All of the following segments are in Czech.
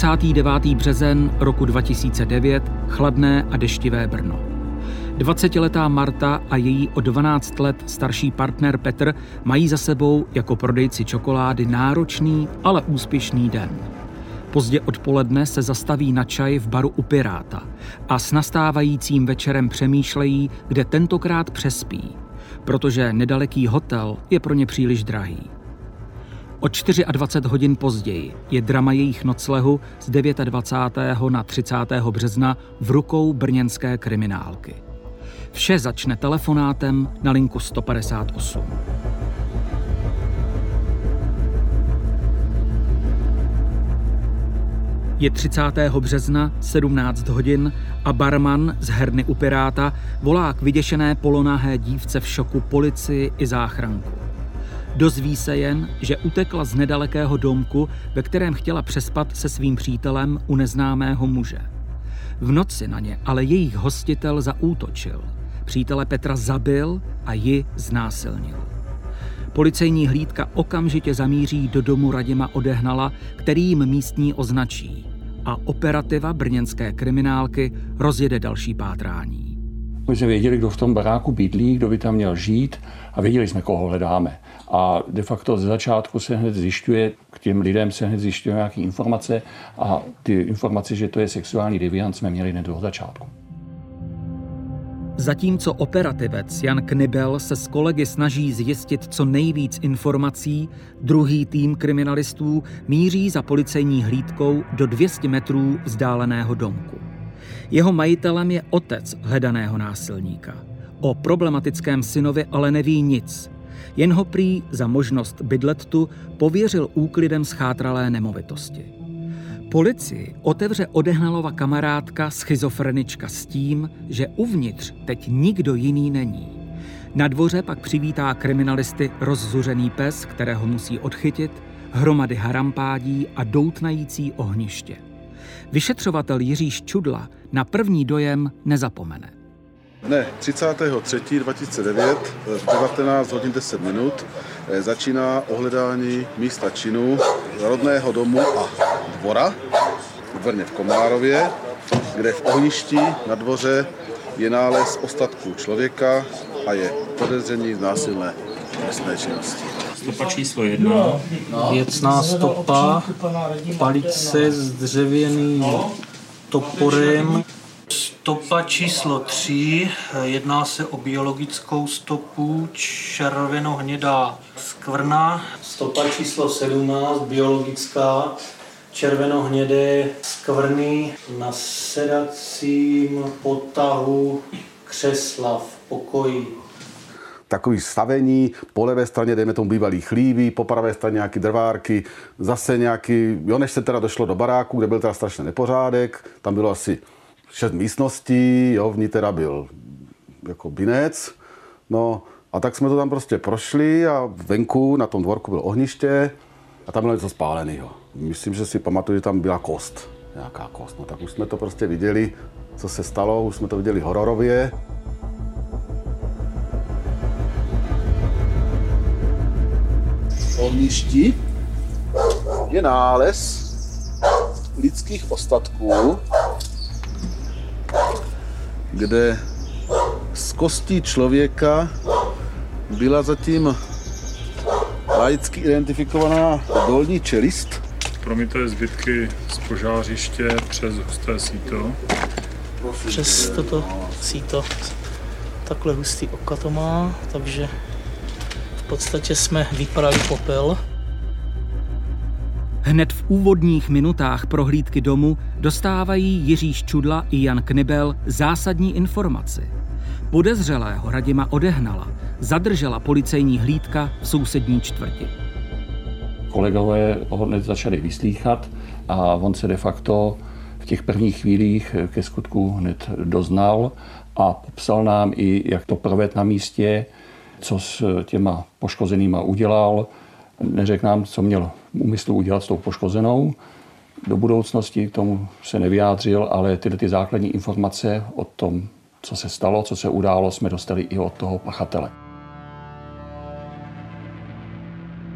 29. březen roku 2009, chladné a deštivé Brno. 20-letá Marta a její o 12 let starší partner Petr mají za sebou jako prodejci čokolády náročný, ale úspěšný den. Pozdě odpoledne se zastaví na čaj v baru u Piráta a s nastávajícím večerem přemýšlejí, kde tentokrát přespí, protože nedaleký hotel je pro ně příliš drahý. O 24 hodin později je drama jejich noclehu z 29. na 30. března v rukou brněnské kriminálky. Vše začne telefonátem na linku 158. Je 30. března 17 hodin a barman z herny u Piráta volá k vyděšené polonahé dívce v šoku policii i záchranku. Dozví se jen, že utekla z nedalekého domku, ve kterém chtěla přespat se svým přítelem u neznámého muže. V noci na ně ale jejich hostitel zaútočil. Přítele Petra zabil a ji znásilnil. Policejní hlídka okamžitě zamíří do domu Radima Odehnala, který jim místní označí. A operativa brněnské kriminálky rozjede další pátrání. My jsme věděli, kdo v tom baráku bydlí, kdo by tam měl žít a věděli jsme, koho hledáme. A de facto ze začátku se hned zjišťuje, k těm lidem se hned zjišťuje nějaké informace a ty informace, že to je sexuální deviant, jsme měli hned od začátku. Zatímco operativec Jan Knibel se s kolegy snaží zjistit co nejvíc informací, druhý tým kriminalistů míří za policejní hlídkou do 200 metrů vzdáleného domku. Jeho majitelem je otec hledaného násilníka. O problematickém synovi ale neví nic. Jen ho prý za možnost bydlet tu pověřil úklidem schátralé nemovitosti. Policii otevře odehnalova kamarádka schizofrenička s tím, že uvnitř teď nikdo jiný není. Na dvoře pak přivítá kriminalisty rozzuřený pes, kterého musí odchytit, hromady harampádí a doutnající ohniště. Vyšetřovatel Jiří Čudla na první dojem nezapomene. Ne, 33.2009 v 19 hodin 10 minut eh, začíná ohledání místa činu rodného domu a dvora v Brně v Komárově, kde v ohništi na dvoře je nález ostatků člověka a je podezření z násilné trestné činnosti. Stopa číslo jedna. Věcná stopa, palice s dřevěným toporem. Stopa číslo 3, jedná se o biologickou stopu, červeno-hnědá skvrna. Stopa číslo 17, biologická, červeno-hnědé skvrny na sedacím potahu křesla v pokoji takový stavení, po levé straně, dejme tomu bývalý chlívy, po pravé straně nějaký drvárky, zase nějaký, jo, než se teda došlo do baráku, kde byl teda strašný nepořádek, tam bylo asi šest místností, jo, v ní teda byl jako binec, no a tak jsme to tam prostě prošli a venku na tom dvorku bylo ohniště a tam bylo něco spáleného. Myslím, že si pamatuju, že tam byla kost, nějaká kost, no tak už jsme to prostě viděli, co se stalo, už jsme to viděli hororově. Ohništi je nález lidských ostatků, kde z kostí člověka byla zatím laicky identifikovaná dolní čelist. Promité zbytky z požářiště přes husté síto. Přes toto síto takhle hustý oka to má, takže podstatě jsme vyprali popel. Hned v úvodních minutách prohlídky domu dostávají Jiří Čudla i Jan Knibel zásadní informaci. Podezřelého Radima odehnala, zadržela policejní hlídka v sousední čtvrti. Kolegové ho hned začali vyslýchat a on se de facto v těch prvních chvílích ke skutku hned doznal a popsal nám i, jak to proved na místě, co s těma poškozenýma udělal. Neřekl nám, co měl úmyslu udělat s tou poškozenou. Do budoucnosti tomu se nevyjádřil, ale tyhle ty základní informace o tom, co se stalo, co se událo, jsme dostali i od toho pachatele.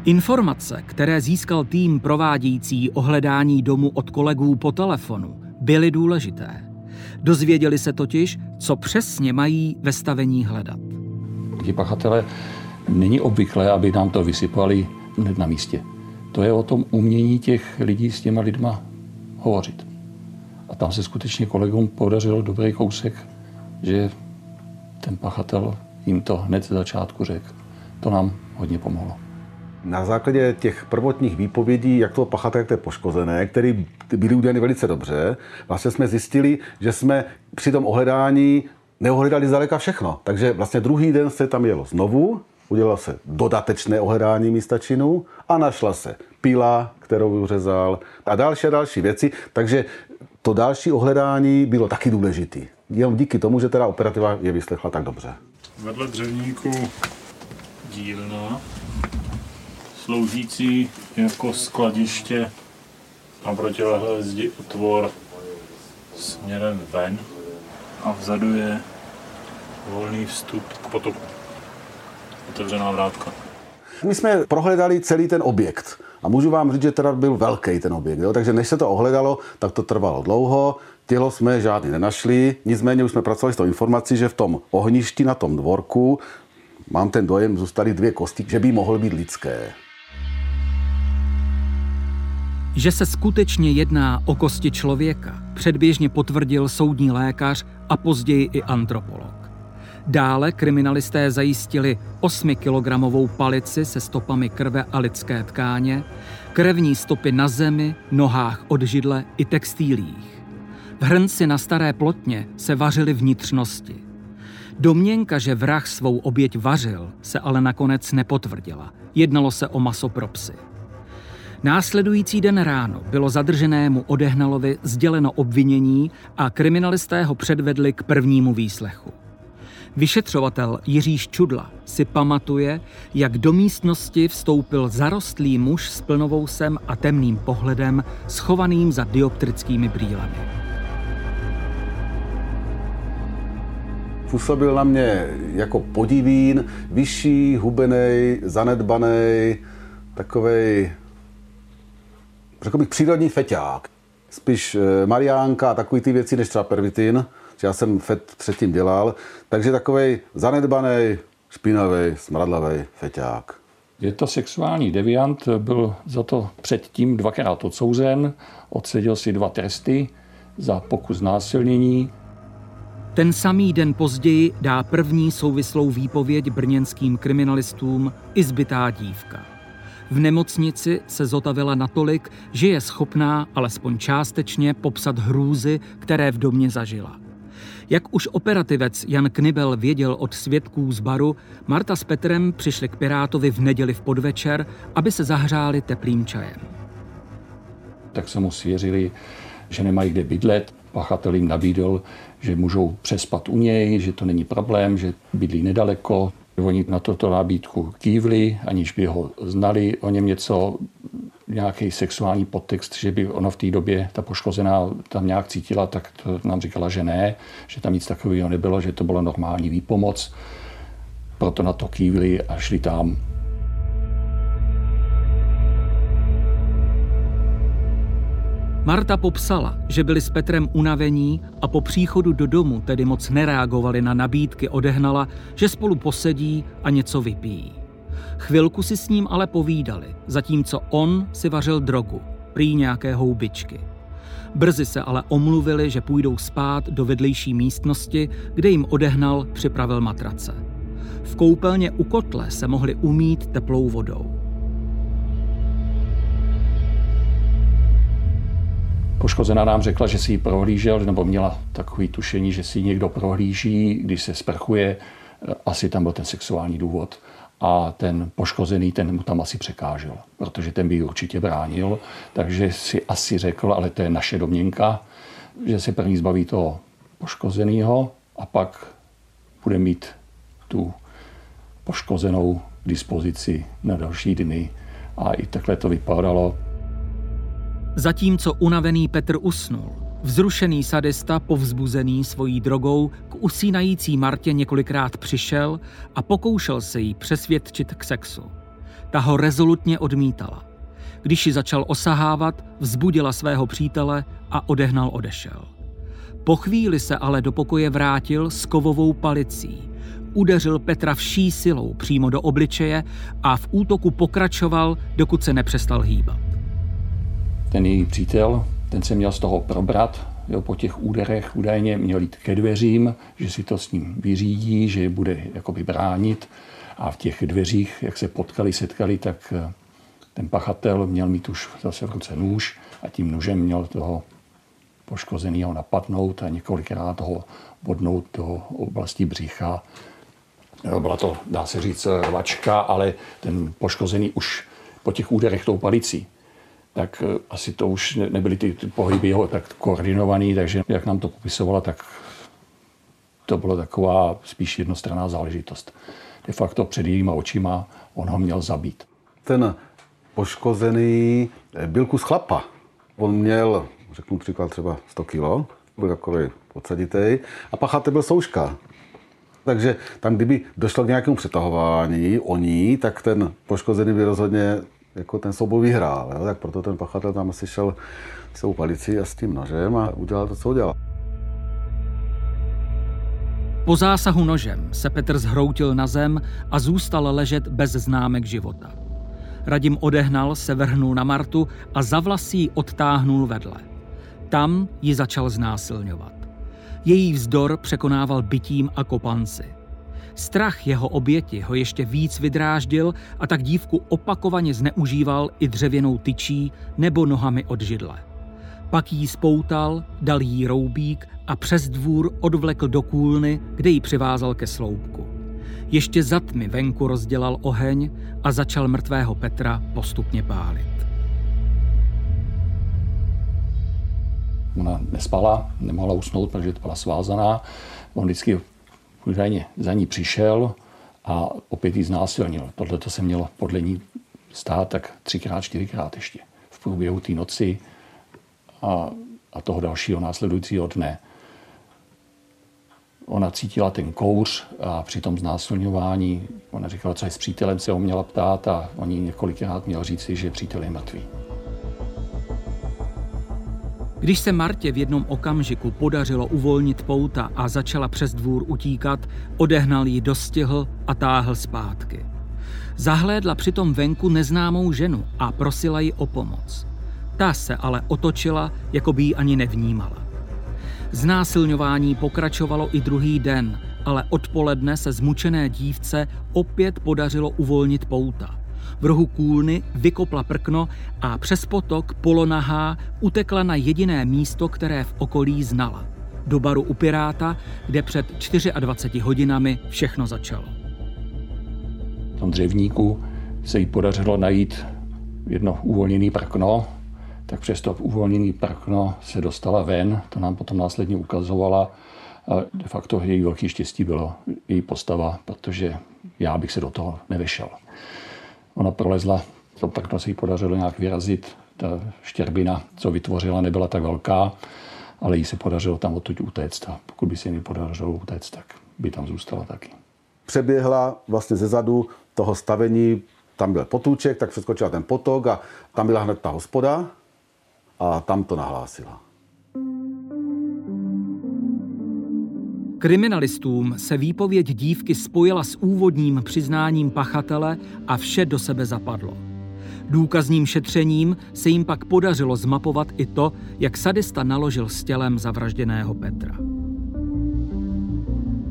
Informace, které získal tým provádějící ohledání domu od kolegů po telefonu, byly důležité. Dozvěděli se totiž, co přesně mají ve stavení hledat. Ti pachatele není obvyklé, aby nám to vysypali hned na místě. To je o tom umění těch lidí s těma lidma hovořit. A tam se skutečně kolegům podařilo dobrý kousek, že ten pachatel jim to hned z začátku řekl. To nám hodně pomohlo. Na základě těch prvotních výpovědí, jak toho pachatele, jak to je poškozené, který byly udělány velice dobře, vlastně jsme zjistili, že jsme při tom ohledání neohledali zdaleka všechno. Takže vlastně druhý den se tam jelo znovu, udělalo se dodatečné ohledání místa činu a našla se pila, kterou uřezal a další a další věci. Takže to další ohledání bylo taky důležité. Jenom díky tomu, že teda operativa je vyslechla tak dobře. Vedle dřevníku dílna, sloužící jako skladiště a protilehlé zdi otvor směrem ven a vzadu je volný vstup k potoku. Otevřená vrátka. My jsme prohledali celý ten objekt. A můžu vám říct, že teda byl velký ten objekt. Jo? Takže než se to ohledalo, tak to trvalo dlouho. Tělo jsme žádný nenašli, nicméně už jsme pracovali s tou informací, že v tom ohništi na tom dvorku, mám ten dojem, zůstaly dvě kosti, že by mohl být lidské. Že se skutečně jedná o kosti člověka, předběžně potvrdil soudní lékař a později i antropolog. Dále kriminalisté zajistili 8-kilogramovou palici se stopami krve a lidské tkáně, krevní stopy na zemi, nohách od židle i textílích. V hrnci na staré plotně se vařily vnitřnosti. Domněnka, že vrah svou oběť vařil, se ale nakonec nepotvrdila. Jednalo se o maso pro psy. Následující den ráno bylo zadrženému Odehnalovi sděleno obvinění a kriminalisté ho předvedli k prvnímu výslechu. Vyšetřovatel Jiří Čudla si pamatuje, jak do místnosti vstoupil zarostlý muž s plnovousem a temným pohledem, schovaným za dioptrickými brýlemi. Působil na mě jako podivín, vyšší, hubený, zanedbaný, takový, řekl bych, přírodní feťák. Spíš eh, Mariánka a takový ty věci, než třeba pervitin že já jsem FET předtím dělal, takže takový zanedbaný, špinavý, smradlavý feťák. Je to sexuální deviant, byl za to předtím dvakrát odsouzen, odseděl si dva tresty za pokus násilnění. Ten samý den později dá první souvislou výpověď brněnským kriminalistům i zbytá dívka. V nemocnici se zotavila natolik, že je schopná alespoň částečně popsat hrůzy, které v domě zažila. Jak už operativec Jan Knibel věděl od svědků z baru, Marta s Petrem přišli k Pirátovi v neděli v podvečer, aby se zahřáli teplým čajem. Tak se mu svěřili, že nemají kde bydlet. Pachatel jim nabídl, že můžou přespat u něj, že to není problém, že bydlí nedaleko. Oni na toto nabídku kývli, aniž by ho znali, o něm něco nějaký sexuální podtext, že by ono v té době, ta poškozená tam nějak cítila, tak to nám říkala, že ne, že tam nic takového nebylo, že to bylo normální výpomoc. Proto na to kývili a šli tam. Marta popsala, že byli s Petrem unavení a po příchodu do domu tedy moc nereagovali na nabídky odehnala, že spolu posedí a něco vypijí. Chvilku si s ním ale povídali, zatímco on si vařil drogu, prý nějaké houbičky. Brzy se ale omluvili, že půjdou spát do vedlejší místnosti, kde jim odehnal připravil matrace. V koupelně u kotle se mohli umít teplou vodou. Poškozená nám řekla, že si ji prohlížel, nebo měla takový tušení, že si ji někdo prohlíží, když se sprchuje. Asi tam byl ten sexuální důvod a ten poškozený, ten mu tam asi překážel, protože ten by určitě bránil, takže si asi řekl, ale to je naše domněnka, že se první zbaví toho poškozeného a pak bude mít tu poškozenou dispozici na další dny. A i takhle to vypadalo. Zatímco unavený Petr usnul, Vzrušený sadista, povzbuzený svojí drogou, k usínající Martě několikrát přišel a pokoušel se jí přesvědčit k sexu. Ta ho rezolutně odmítala. Když ji začal osahávat, vzbudila svého přítele a odehnal odešel. Po chvíli se ale do pokoje vrátil s kovovou palicí. Udeřil Petra vší silou přímo do obličeje a v útoku pokračoval, dokud se nepřestal hýbat. Ten její přítel, ten se měl z toho probrat, jo, po těch úderech údajně měl jít ke dveřím, že si to s ním vyřídí, že je bude jakoby bránit. A v těch dveřích, jak se potkali, setkali, tak eh, ten pachatel měl mít už zase v ruce nůž a tím nožem měl toho poškozeného napadnout a několikrát ho bodnout do oblasti břicha. Byla to, dá se říct, rvačka, ale ten poškozený už po těch úderech tou palicí, tak eh, asi to už nebyly ty, ty pohyby jeho tak koordinovaný, takže jak nám to popisovala, tak to byla taková spíš jednostranná záležitost. De facto před jejíma očima on ho měl zabít. Ten poškozený byl kus chlapa. On měl řeknu příklad třeba 100 kg, byl takový podsaditej, a pachatel byl souška. Takže tam, kdyby došlo k nějakému přetahování o ní, tak ten poškozený by rozhodně jako ten souboj vyhrál. Jo? Tak proto ten pachatel tam asi šel s tou palicí a s tím nožem a udělal to, co udělal. Po zásahu nožem se Petr zhroutil na zem a zůstal ležet bez známek života. Radim odehnal, se vrhnul na Martu a za vlasí odtáhnul vedle. Tam ji začal znásilňovat. Její vzdor překonával bytím a kopanci. Strach jeho oběti ho ještě víc vydráždil a tak dívku opakovaně zneužíval i dřevěnou tyčí nebo nohami od židle. Pak jí spoutal, dal jí roubík a přes dvůr odvlekl do kůlny, kde ji přivázal ke sloupku. Ještě za tmy venku rozdělal oheň a začal mrtvého Petra postupně pálit. Ona nespala, nemohla usnout, protože byla svázaná. On vždycky údajně za ní přišel a opět ji znásilnil. Tohle to se mělo podle ní stát tak třikrát, čtyřikrát ještě v průběhu té noci a, a toho dalšího následujícího dne. Ona cítila ten kouř a při tom znásilňování, ona říkala, co je s přítelem, se ho měla ptát a oni několikrát měl říci, že přítel je mrtvý. Když se Martě v jednom okamžiku podařilo uvolnit pouta a začala přes dvůr utíkat, odehnal ji, dostihl a táhl zpátky. Zahlédla přitom venku neznámou ženu a prosila ji o pomoc. Ta se ale otočila, jako by ji ani nevnímala. Znásilňování pokračovalo i druhý den, ale odpoledne se zmučené dívce opět podařilo uvolnit pouta – v rohu kůlny vykopla prkno a přes potok polonahá utekla na jediné místo, které v okolí znala. Do baru u Piráta, kde před 24 hodinami všechno začalo. V tom dřevníku se jí podařilo najít jedno uvolněné prkno, tak přes to uvolněné prkno se dostala ven, to nám potom následně ukazovala. A de facto její velký štěstí bylo její postava, protože já bych se do toho nevešel. Ona prolezla, to prkno se jí podařilo nějak vyrazit. Ta štěrbina, co vytvořila, nebyla tak velká, ale jí se podařilo tam odtud utéct. A pokud by se jí podařilo utéct, tak by tam zůstala taky. Přeběhla vlastně ze zadu toho stavení, tam byl potůček, tak přeskočila ten potok a tam byla hned ta hospoda a tam to nahlásila. Kriminalistům se výpověď dívky spojila s úvodním přiznáním pachatele a vše do sebe zapadlo. Důkazním šetřením se jim pak podařilo zmapovat i to, jak sadista naložil s tělem zavražděného Petra.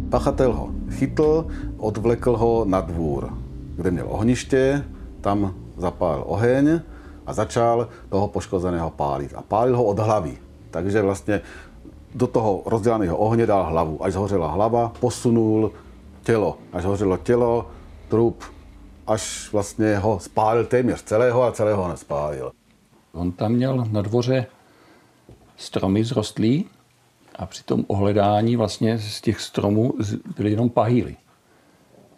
Pachatel ho chytl, odvlekl ho na dvůr, kde měl ohniště, tam zapálil oheň a začal toho poškozeného pálit. A pálil ho od hlavy. Takže vlastně do toho rozdělaného ohně dal hlavu. Až zhořela hlava, posunul tělo. Až hořelo tělo, trup, až vlastně ho spálil téměř celého a celého ho nespálil. On tam měl na dvoře stromy zrostlý a při tom ohledání vlastně z těch stromů byly jenom pahýly.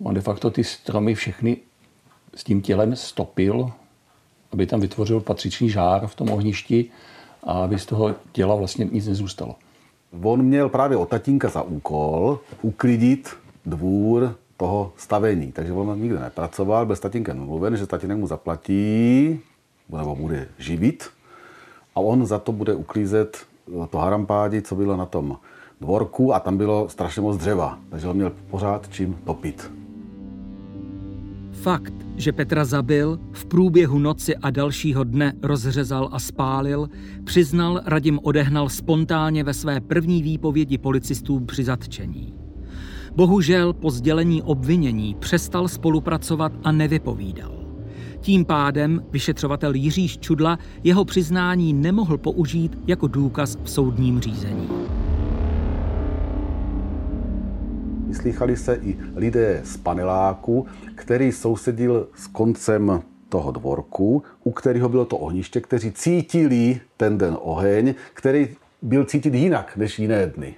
On de facto ty stromy všechny s tím tělem stopil, aby tam vytvořil patřičný žár v tom ohništi a aby z toho těla vlastně nic nezůstalo. On měl právě od tatínka za úkol uklidit dvůr toho stavení. Takže on nikde nepracoval, byl s tatínkem mluven, že tatínek mu zaplatí, nebo bude živit a on za to bude uklízet to harampádi, co bylo na tom dvorku a tam bylo strašně moc dřeva, takže on měl pořád čím topit. Fakt, že Petra zabil, v průběhu noci a dalšího dne rozřezal a spálil, přiznal Radim odehnal spontánně ve své první výpovědi policistům při zatčení. Bohužel po sdělení obvinění přestal spolupracovat a nevypovídal. Tím pádem vyšetřovatel Jiří Čudla jeho přiznání nemohl použít jako důkaz v soudním řízení. Vyslýchali se i lidé z paneláku, který sousedil s koncem toho dvorku, u kterého bylo to ohniště, kteří cítili ten den oheň, který byl cítit jinak než jiné dny.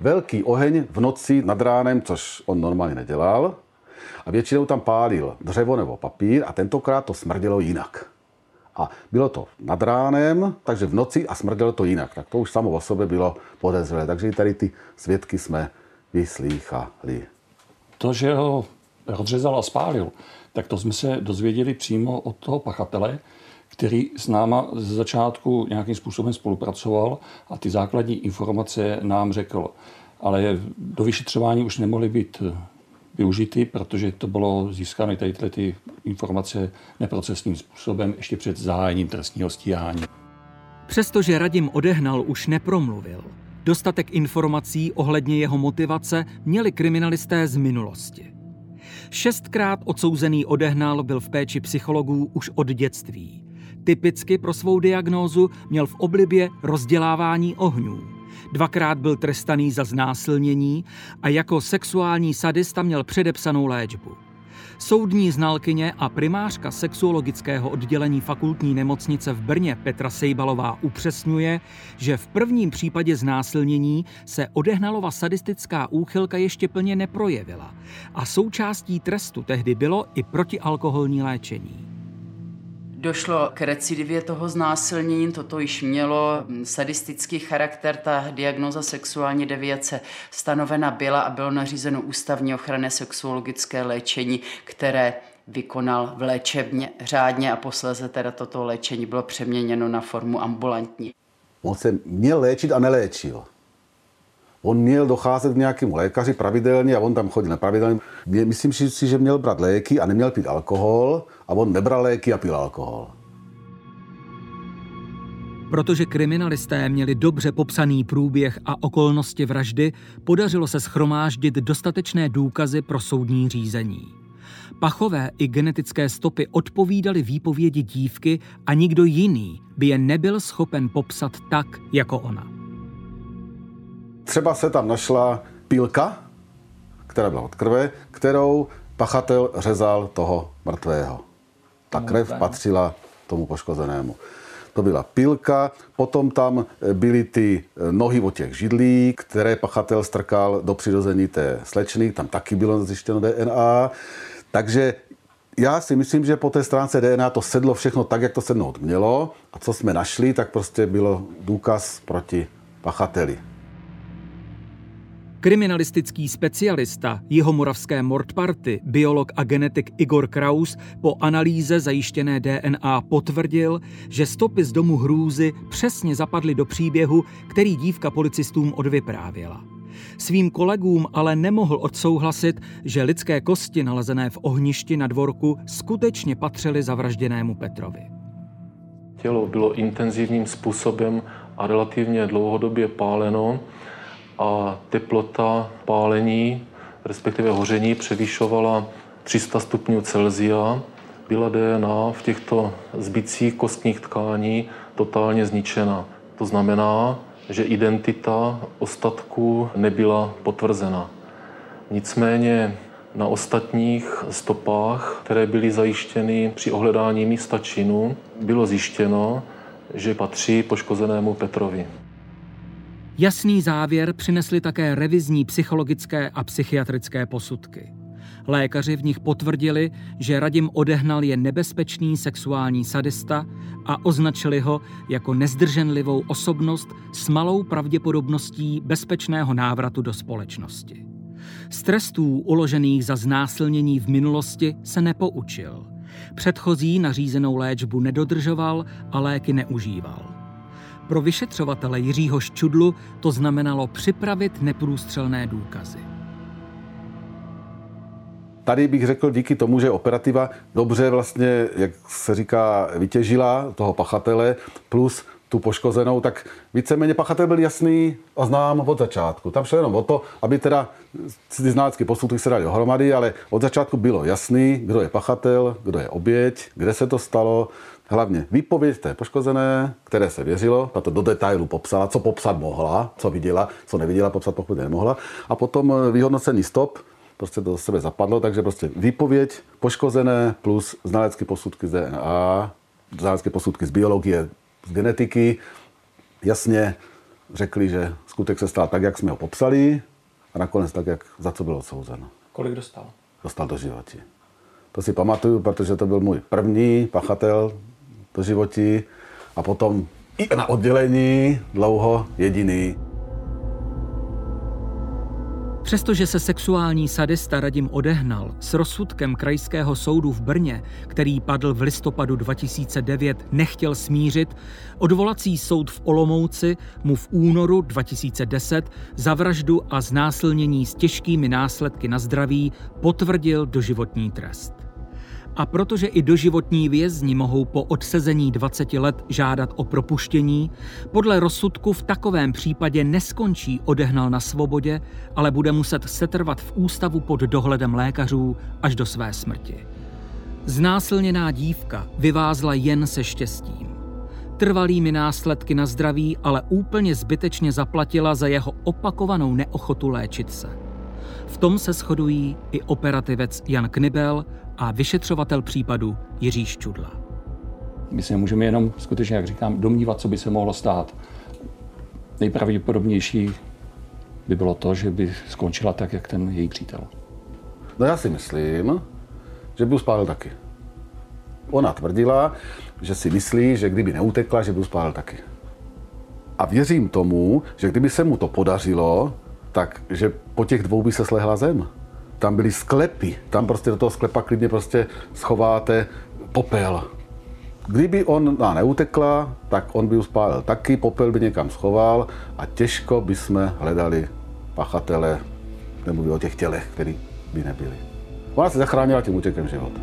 Velký oheň v noci nad ránem, což on normálně nedělal, a většinou tam pálil dřevo nebo papír a tentokrát to smrdělo jinak. A bylo to nad ránem, takže v noci a smrdělo to jinak. Tak to už samo o sobě bylo podezřelé. Takže tady ty svědky jsme vyslýchali. To, že ho rozřezal a spálil, tak to jsme se dozvěděli přímo od toho pachatele, který s náma ze začátku nějakým způsobem spolupracoval a ty základní informace nám řekl. Ale do vyšetřování už nemohly být využity, protože to bylo získány tady ty informace neprocesním způsobem ještě před zahájením trestního stíhání. Přestože Radim odehnal už nepromluvil, dostatek informací ohledně jeho motivace měli kriminalisté z minulosti. Šestkrát odsouzený odehnal byl v péči psychologů už od dětství. Typicky pro svou diagnózu měl v oblibě rozdělávání ohňů. Dvakrát byl trestaný za znásilnění a jako sexuální sadista měl předepsanou léčbu. Soudní znalkyně a primářka sexuologického oddělení fakultní nemocnice v Brně Petra Sejbalová upřesňuje, že v prvním případě znásilnění se odehnalova sadistická úchylka ještě plně neprojevila a součástí trestu tehdy bylo i protialkoholní léčení došlo k recidivě toho znásilnění, toto již mělo sadistický charakter, ta diagnoza sexuální deviace stanovena byla a bylo nařízeno ústavní ochranné sexuologické léčení, které vykonal v léčebně řádně a posléze teda toto léčení bylo přeměněno na formu ambulantní. On se měl léčit a neléčil. On měl docházet k nějakému lékaři pravidelně a on tam chodil nepravidelně. Myslím si, že měl brát léky a neměl pít alkohol a on nebral léky a pil alkohol. Protože kriminalisté měli dobře popsaný průběh a okolnosti vraždy, podařilo se schromáždit dostatečné důkazy pro soudní řízení. Pachové i genetické stopy odpovídaly výpovědi dívky a nikdo jiný by je nebyl schopen popsat tak, jako ona. Třeba se tam našla pilka, která byla od krve, kterou pachatel řezal toho mrtvého. Ta krev patřila tomu poškozenému. To byla pilka, potom tam byly ty nohy od těch židlí, které pachatel strkal do přirození té slečny, tam taky bylo zjištěno DNA. Takže já si myslím, že po té stránce DNA to sedlo všechno tak, jak to sednout mělo. A co jsme našli, tak prostě bylo důkaz proti pachateli. Kriminalistický specialista jihomoravské Mordparty, biolog a genetik Igor Kraus po analýze zajištěné DNA potvrdil, že stopy z domu hrůzy přesně zapadly do příběhu, který dívka policistům odvyprávěla. Svým kolegům ale nemohl odsouhlasit, že lidské kosti nalezené v ohništi na dvorku skutečně patřily zavražděnému Petrovi. Tělo bylo intenzivním způsobem a relativně dlouhodobě páleno a teplota pálení, respektive hoření, převýšovala 300 stupňů Celzia. Byla DNA v těchto zbytcích kostních tkání totálně zničena. To znamená, že identita ostatků nebyla potvrzena. Nicméně na ostatních stopách, které byly zajištěny při ohledání místa činu, bylo zjištěno, že patří poškozenému Petrovi. Jasný závěr přinesly také revizní psychologické a psychiatrické posudky. Lékaři v nich potvrdili, že Radim odehnal je nebezpečný sexuální sadista a označili ho jako nezdrženlivou osobnost s malou pravděpodobností bezpečného návratu do společnosti. Z trestů uložených za znásilnění v minulosti se nepoučil. Předchozí nařízenou léčbu nedodržoval a léky neužíval. Pro vyšetřovatele Jiřího Ščudlu to znamenalo připravit neprůstřelné důkazy. Tady bych řekl díky tomu, že operativa dobře vlastně, jak se říká, vytěžila toho pachatele, plus tu poškozenou, tak víceméně pachatel byl jasný a znám od začátku. Tam šlo jenom o to, aby teda ty ználecké posudky se dali dohromady, ale od začátku bylo jasný, kdo je pachatel, kdo je oběť, kde se to stalo, hlavně výpověď té poškozené, které se věřilo, ta to do detailu popsala, co popsat mohla, co viděla, co neviděla, popsat pokud nemohla. A potom vyhodnocení stop, prostě to do sebe zapadlo, takže prostě výpověď poškozené plus znalecké posudky z DNA, znalecké posudky z biologie, z genetiky, jasně řekli, že skutek se stal tak, jak jsme ho popsali a nakonec tak, jak za co byl odsouzen. Kolik dostal? Dostal do životí. To si pamatuju, protože to byl můj první pachatel do životí a potom i na oddělení dlouho jediný. Přestože se sexuální sadista Radim odehnal s rozsudkem krajského soudu v Brně, který padl v listopadu 2009, nechtěl smířit, odvolací soud v Olomouci mu v únoru 2010 za vraždu a znásilnění s těžkými následky na zdraví potvrdil doživotní trest. A protože i doživotní vězni mohou po odsezení 20 let žádat o propuštění, podle rozsudku v takovém případě neskončí odehnal na svobodě, ale bude muset setrvat v ústavu pod dohledem lékařů až do své smrti. Znásilněná dívka vyvázla jen se štěstím. Trvalými následky na zdraví ale úplně zbytečně zaplatila za jeho opakovanou neochotu léčit se. V tom se shodují i operativec Jan Knibel a vyšetřovatel případu Jiří Ščudla. My se můžeme jenom skutečně, jak říkám, domnívat, co by se mohlo stát. Nejpravděpodobnější by bylo to, že by skončila tak, jak ten její přítel. No já si myslím, že by ju spálil taky. Ona tvrdila, že si myslí, že kdyby neutekla, že by ju spálil taky. A věřím tomu, že kdyby se mu to podařilo, tak že po těch dvou by se slehla zem tam byly sklepy, tam prostě do toho sklepa klidně prostě schováte popel. Kdyby on neutekla, tak on by uspálil taky, popel by někam schoval a těžko by jsme hledali pachatele, nemluvím o těch tělech, který by nebyli. Ona se zachránila tím útěkem života.